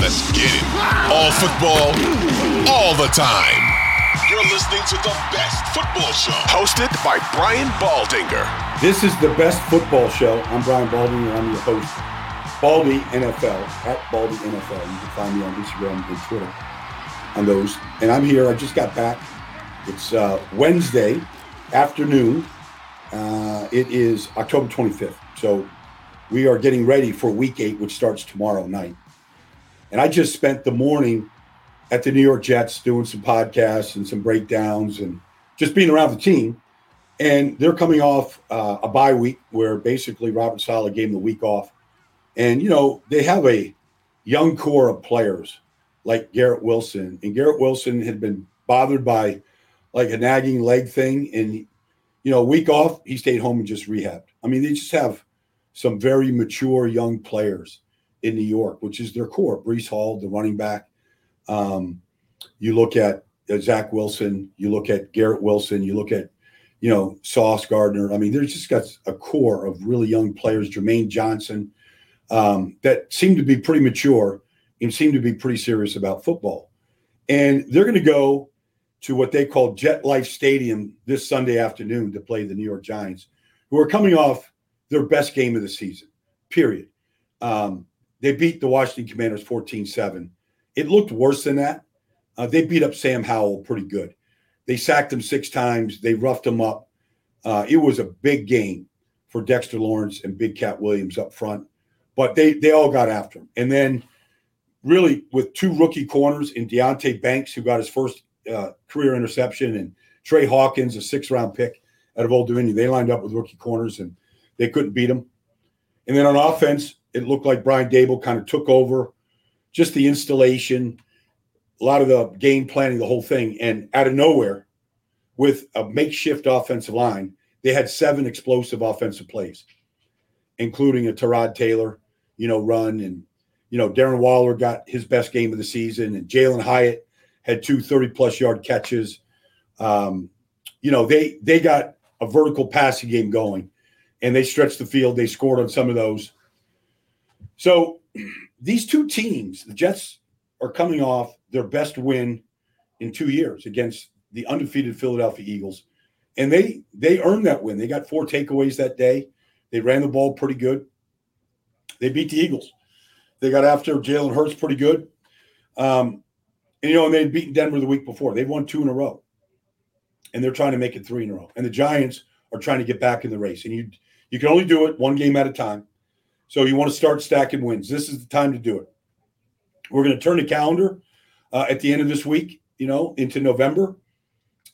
Let's get it. All football, all the time. You're listening to the best football show, hosted by Brian Baldinger. This is the best football show. I'm Brian Baldinger. I'm your host. Baldy NFL at Baldy NFL. You can find me on Instagram and Twitter on those. And I'm here. I just got back. It's uh, Wednesday afternoon. Uh, it is October 25th. So we are getting ready for week eight, which starts tomorrow night. And I just spent the morning at the New York Jets doing some podcasts and some breakdowns and just being around the team. And they're coming off uh, a bye week where basically Robert Saleh gave them the week off. And, you know, they have a young core of players like Garrett Wilson. And Garrett Wilson had been bothered by like a nagging leg thing. And, you know, week off, he stayed home and just rehabbed. I mean, they just have some very mature young players in New York, which is their core. Breece Hall, the running back. Um, you look at Zach Wilson, you look at Garrett Wilson, you look at, you know, Sauce Gardner. I mean, there's just got a core of really young players, Jermaine Johnson, um, that seem to be pretty mature and seem to be pretty serious about football. And they're going to go to what they call Jet Life Stadium this Sunday afternoon to play the New York Giants, who are coming off their best game of the season, period. Um, they beat the Washington Commanders 14 7. It looked worse than that. Uh, they beat up Sam Howell pretty good. They sacked him six times, they roughed him up. Uh, it was a big game for Dexter Lawrence and Big Cat Williams up front, but they, they all got after him. And then, really, with two rookie corners in Deonte Banks, who got his first uh, career interception, and Tre Hawkins, a six round pick out of Old Dominion, they lined up with rookie corners and they couldn't beat him. And then on offense, it looked like Brian Daboll kind of took over just the installation, a lot of the game planning, the whole thing. And out of nowhere, with a makeshift offensive line, they had seven explosive offensive plays, including a Tyrod Taylor, you know, run. And, you know, Darren Waller got his best game of the season, and Jalin Hyatt had two 30 plus yard catches. Um, you know, they they got a vertical passing game going and they stretched the field. They scored on some of those. So these two teams, the Jets are coming off their best win in two years against the undefeated Philadelphia Eagles. And they they earned that win. They got four takeaways that day. They ran the ball pretty good. They beat the Eagles. They got after Jalen Hurts pretty good. Um, and you know, and they'd beaten Denver the week before. They've won two in a row. And they're trying to make it three in a row. And the Giants are trying to get back in the race. And you you can only do it one game at a time. So you want to start stacking wins. This is the time to do it. We're going to turn the calendar uh, at the end of this week, you know, into November,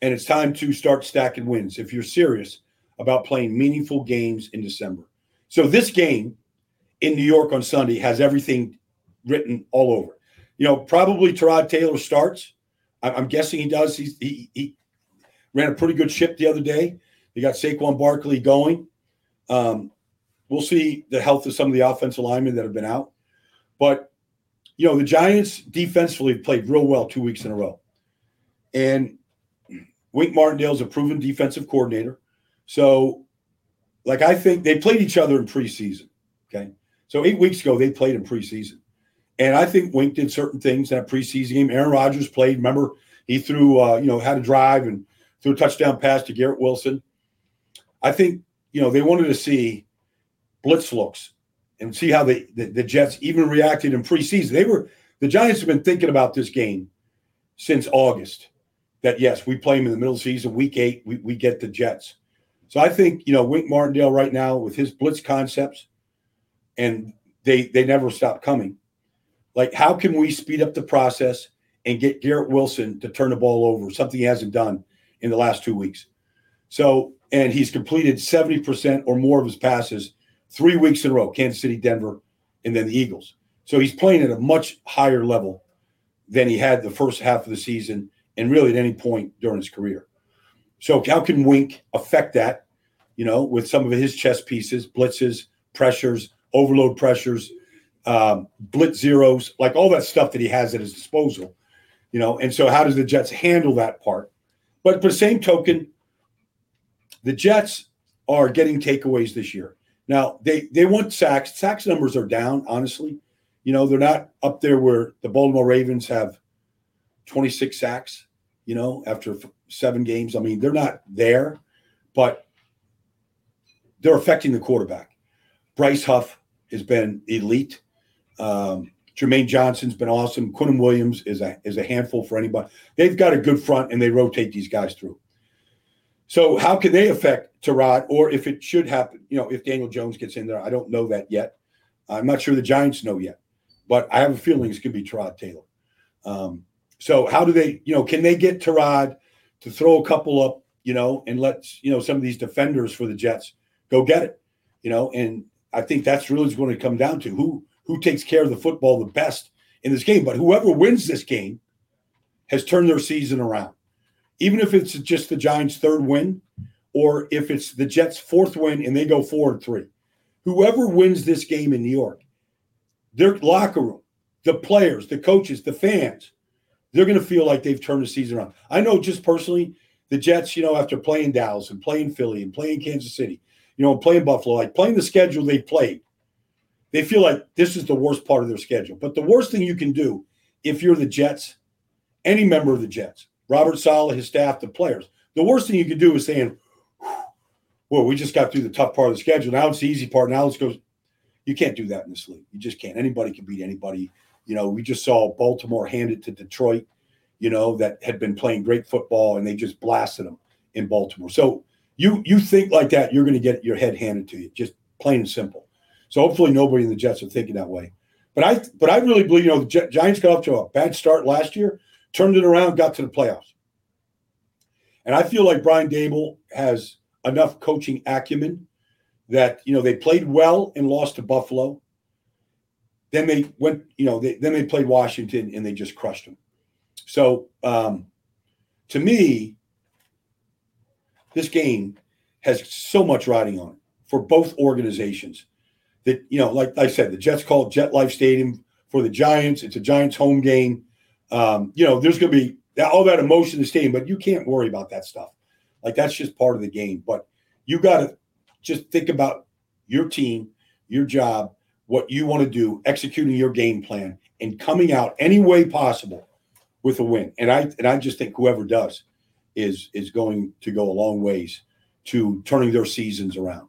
and it's time to start stacking wins if you're serious about playing meaningful games in December. So this game in New York on Sunday has everything written all over. You know, probably Tyrod Taylor starts. I'm guessing he does. He's, he he ran a pretty good ship the other day. They got Saquon Barkley going. Um, We'll see the health of some of the offensive linemen that have been out. But, you know, the Giants defensively played real well two weeks in a row. And Wink Martindale's a proven defensive coordinator. So, like, I think they played each other in preseason. Okay. So, eight weeks ago, they played in preseason. And I think Wink did certain things in that preseason game. Aaron Rodgers played. Remember, he threw, uh, you know, had a drive and threw a touchdown pass to Garrett Wilson. I think, you know, they wanted to see blitz looks and see how the, the, the Jets even reacted in preseason. They were the Giants have been thinking about this game since August. That yes, we play them in the middle of the season, week eight, we, we get the Jets. So I think, you know, Wink Martindale right now with his blitz concepts, and they they never stop coming. Like, how can we speed up the process and get Garrett Wilson to turn the ball over, something he hasn't done in the last two weeks? So, and he's completed 70% or more of his passes three weeks in a row Kansas City, Denver, and then the Eagles. So he's playing at a much higher level than he had the first half of the season and really at any point during his career. So, how can Wink affect that, you know, with some of his chess pieces, blitzes, pressures, overload pressures, um, blitz zeros, like all that stuff that he has at his disposal, you know? And so, how does the Jets handle that part? But, for the same token, the Jets are getting takeaways this year. Now they they want sacks. Sacks numbers are down. Honestly, you know they're not up there where the Baltimore Ravens have 26 sacks. You know after seven games. I mean they're not there, but they're affecting the quarterback. Bryce Huff has been elite. Um, Jermaine Johnson's been awesome. Quinnen Williams is a is a handful for anybody. They've got a good front and they rotate these guys through. So how can they affect Tyrod, or if it should happen? You know, if Daniel Jones gets in there, I don't know that yet. I'm not sure the Giants know yet, but I have a feeling it's going to be Tyrod Taylor. Um, so how do they? You know, can they get Tyrod to throw a couple up? You know, and let you know some of these defenders for the Jets go get it. You know, and I think that's really going to come down to who who takes care of the football the best in this game. But whoever wins this game has turned their season around even if it's just the Giants' third win, or if it's the Jets' fourth win and they go four and three, whoever wins this game in New York, their locker room, the players, the coaches, the fans, they're going to feel like they've turned the season around. I know just personally, the Jets, you know, after playing Dallas and playing Philly and playing Kansas City, you know, playing Buffalo, like playing the schedule they played, they feel like this is the worst part of their schedule. But the worst thing you can do if you're the Jets, any member of the Jets, Robert Saleh, his staff, the players. The worst thing you could do is saying, well, we just got through the tough part of the schedule. Now it's the easy part. Now let's go. You can't do that in this league. You just can't. Anybody can beat anybody. You know, we just saw Baltimore hand it to Detroit, you know, that had been playing great football and they just blasted them in Baltimore. So you you think like that, you're going to get your head handed to you, just plain and simple. So hopefully nobody in the Jets are thinking that way. But I but I really believe, you know, the Giants got off to a bad start last year turned it around, got to the playoffs. And I feel like Brian Daboll has enough coaching acumen that you know they played well and lost to Buffalo. Then they went, you know, they, then they played Washington and they just crushed them. So um, to me, this game has so much riding on it for both organizations. That you know, like I said, the Jets call Jet Life Stadium for the Giants. It's a Giants home game um, you know, there's going to be all that emotion in the stadium, but you can't worry about that stuff. Like that's just part of the game. But you got to just think about your team, your job, what you want to do, executing your game plan, and coming out any way possible with a win. And I and I just think whoever does is is going to go a long ways to turning their seasons around.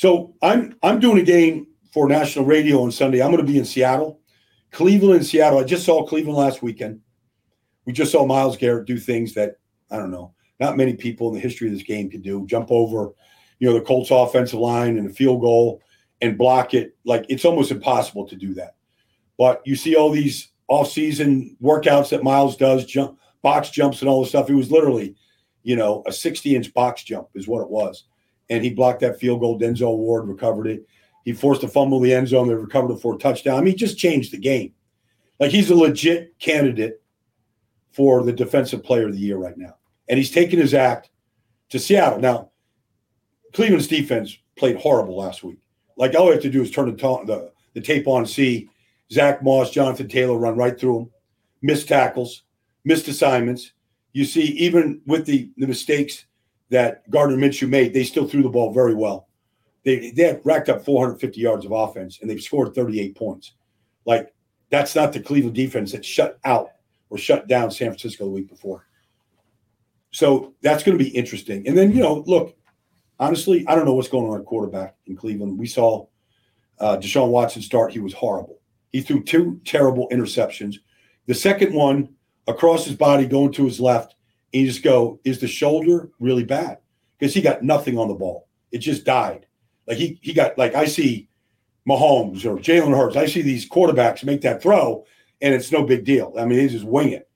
So I'm I'm doing a game for national radio on Sunday. I'm going to be in Seattle, Cleveland, Seattle. I just saw Cleveland last weekend. We just saw Myles Garrett do things that I don't know, not many people in the history of this game could do. Jump over, you know, the Colts offensive line and a field goal and block it. Like it's almost impossible to do that. But you see all these off-season workouts that Myles does, jump box jumps and all this stuff. It was literally, you know, a 60-inch box jump is what it was and he blocked that field goal. Denzel Ward recovered it. He forced a fumble in the end zone. They recovered it for a touchdown. I mean, he just changed the game. Like he's a legit candidate for the defensive player of the year right now. And he's taken his act to Seattle. Now, Cleveland's defense played horrible last week. Like all we have to do is turn the, the, the tape on, see Zach Moss, Jonathan Taylor run right through them, missed tackles, missed assignments. You see, even with the, the mistakes that Gardner Minshew made, they still threw the ball very well. They they have racked up 450 yards of offense and they've scored 38 points. Like that's not the Cleveland defense that shut out or shut down San Francisco the week before. So that's going to be interesting. And then you know, look, honestly, I don't know what's going on at quarterback in Cleveland. We saw uh, Deshaun Watson start; he was horrible. He threw two terrible interceptions. The second one across his body, going to his left, and you just go, "Is the shoulder really bad?" Because he got nothing on the ball; it just died. Like he he got like I see Mahomes or Jalen Hurts. I see these quarterbacks make that throw, and it's no big deal. I mean, they just wing it.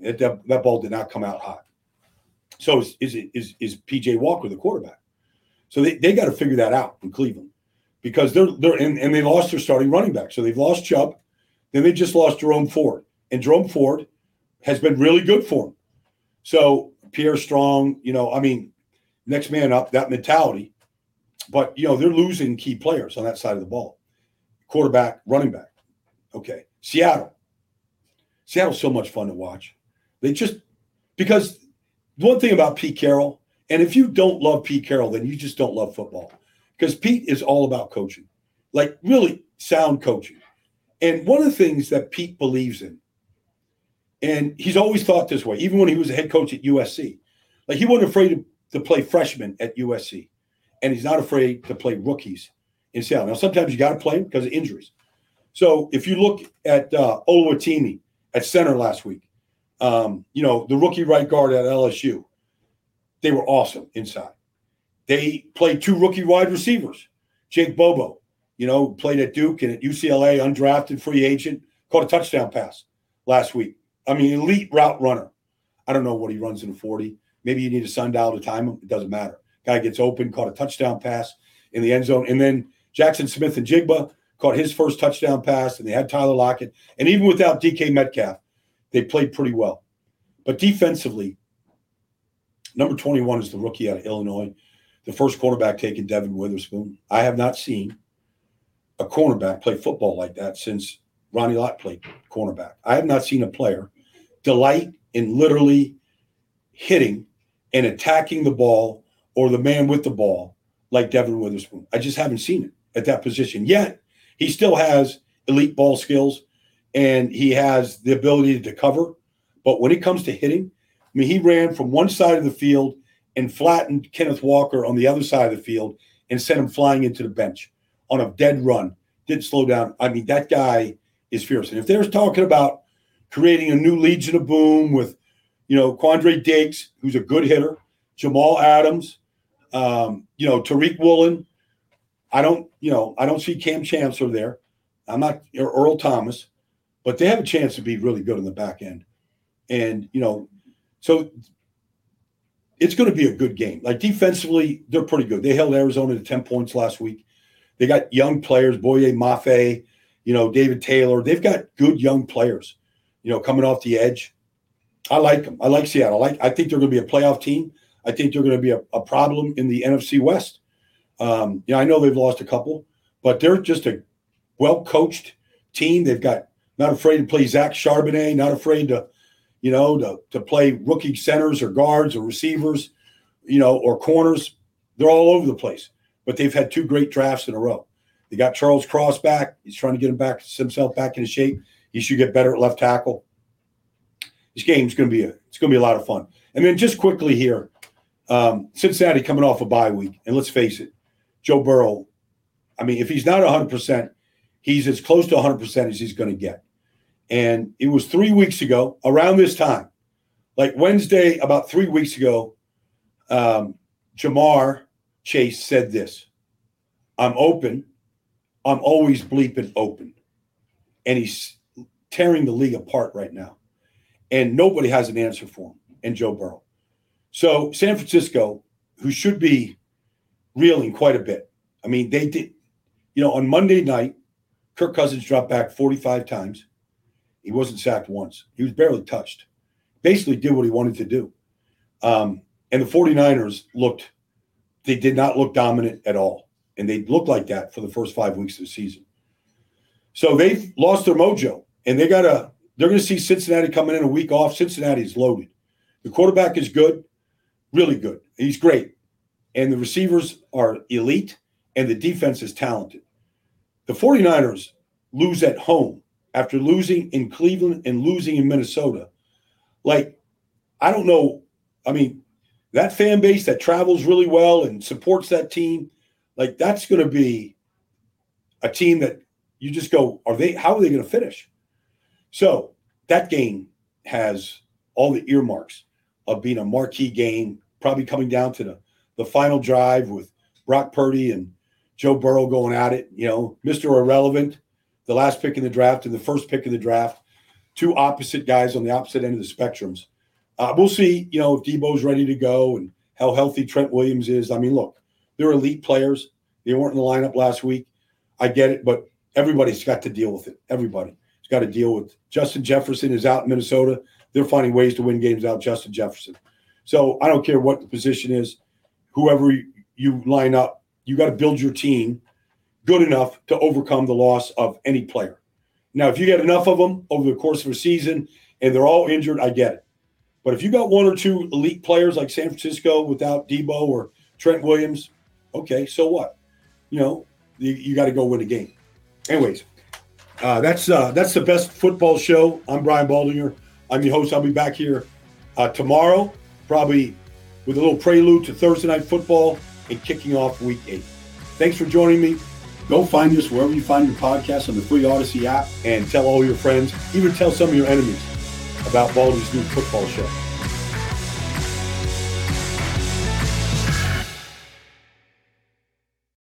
it that, that ball did not come out hot. So is is is, is PJ Walker the quarterback? So they, they got to figure that out in Cleveland because they're they're and, and they lost their starting running back. So they've lost Chubb, then they just lost Jerome Ford, and Jerome Ford has been really good for them. So Pierre Strong, you know, I mean, next man up, that mentality. But you know, they're losing key players on that side of the ball. Quarterback, running back. Okay. Seattle. Seattle's so much fun to watch. They just because one thing about Pete Carroll, and if you don't love Pete Carroll, then you just don't love football. Because Pete is all about coaching, like really sound coaching. And one of the things that Pete believes in, and he's always thought this way, even when he was a head coach at USC, like he wasn't afraid to, to play freshmen at USC, and he's not afraid to play rookies in Seattle. Now, sometimes you got to play them because of injuries. So if you look at uh, Oluwatimi at center last week, um, you know, the rookie right guard at LSU, they were awesome inside. They played two rookie wide receivers. Jake Bobo, you know, played at Duke and at UCLA, undrafted free agent, caught a touchdown pass last week. I mean, elite route runner. I don't know what he runs in a 40. Maybe you need a sundial to time him. It doesn't matter. Guy gets open, caught a touchdown pass in the end zone. And then Jaxon Smith-Njigba caught his first touchdown pass, and they had Tyler Lockett. And even without DK Metcalf, they played pretty well. But defensively, number 21 is the rookie out of Illinois, the first quarterback taken, Devon Witherspoon. I have not seen a cornerback play football like that since Ronnie Lott played cornerback. I have not seen a player delight in literally hitting and attacking the ball or the man with the ball like Devon Witherspoon. I just haven't seen it at that position yet. He still has elite ball skills and he has the ability to cover. But when it comes to hitting, I mean, he ran from one side of the field and flattened Kenneth Walker on the other side of the field and sent him flying into the bench on a dead run. Didn't slow down. I mean, that guy is fierce. And if they're talking about creating a new Legion of Boom with, you know, Quandre Diggs, who's a good hitter, Jamal Adams, um, you know, Tariq Woolen. I don't, you know, I don't see Kam Chancellor there. I'm not or Earl Thomas but they have a chance to be really good in the back end. And, you know, so it's going to be a good game. Like defensively, they're pretty good. They held Arizona to 10 points last week. They got young players, Boye Mafe, you know, Darrell Taylor. They've got good young players, you know, coming off the edge. I like them. I like Seattle. I like I think they're going to be a playoff team. I think they're going to be a, a problem in the NFC West. Um, yeah, I know they've lost a couple, but they're just a well coached team. They've got not afraid to play Zach Charbonnet, not afraid to, you know, to, to play rookie centers or guards or receivers, you know, or corners. They're all over the place. But they've had two great drafts in a row. They got Charles Cross back. He's trying to get him back himself back into shape. He should get better at left tackle. This game's going to be a it's going to be a lot of fun. And then just quickly here, um, Cincinnati coming off a bye week, and let's face it, Joe Burrow. I mean, if he's not 100, percent he's as close to 100 percent as he's going to get. And it was three weeks ago, around this time, like Wednesday, about three weeks ago, um, Ja'Marr Chase said this I'm open. I'm always bleeping open. And he's tearing the league apart right now. And nobody has an answer for him and Joe Burrow. So San Francisco, who should be reeling quite a bit. I mean, they did, you know, on Monday night, Kirk Cousins dropped back 45 times. He wasn't sacked once. He was barely touched. Basically, did what he wanted to do. Um, and the 49ers looked, they did not look dominant at all. And they looked like that for the first five weeks of the season. So they've lost their mojo, and they got to. They're going to see Cincinnati coming in a week off. Cincinnati is loaded. The quarterback is good, really good. He's great, and the receivers are elite, and the defense is talented. The 49ers lose at home after losing in Cleveland and losing in Minnesota. Like, I don't know. I mean, that fan base that travels really well and supports that team, like that's going to be a team that you just go, are they, how are they going to finish? So that game has all the earmarks of being a marquee game, probably coming down to the, the final drive with Brock Purdy and Joe Burrow going at it. You know, Mr. Irrelevant, the last pick in the draft and the first pick in the draft, two opposite guys on the opposite end of the spectrums. Uh, we'll see, you know, if Deebo's ready to go and how healthy Trent Williams is. I mean, look, they're elite players. They weren't in the lineup last week. I get it, but everybody's got to deal with it. Everybody's got to deal with Justin Jefferson is out in Minnesota. They're finding ways to win games out Justin Jefferson. So I don't care what the position is, whoever you line up, you got to build your team good enough to overcome the loss of any player. Now, if you get enough of them over the course of a season and they're all injured, I get it. But if you got one or two elite players like San Francisco without Deebo or Trent Williams, okay, so what? You know, you, you got to go win a game. Anyways, uh, that's uh, that's the best football show. I'm Brian Baldinger. I'm your host. I'll be back here uh, tomorrow, probably with a little prelude to Thursday night football and kicking off Week Eight. Thanks for joining me. Go find us wherever you find your podcast on the free Audacy app, and tell all your friends, even tell some of your enemies about Baldy's new football show.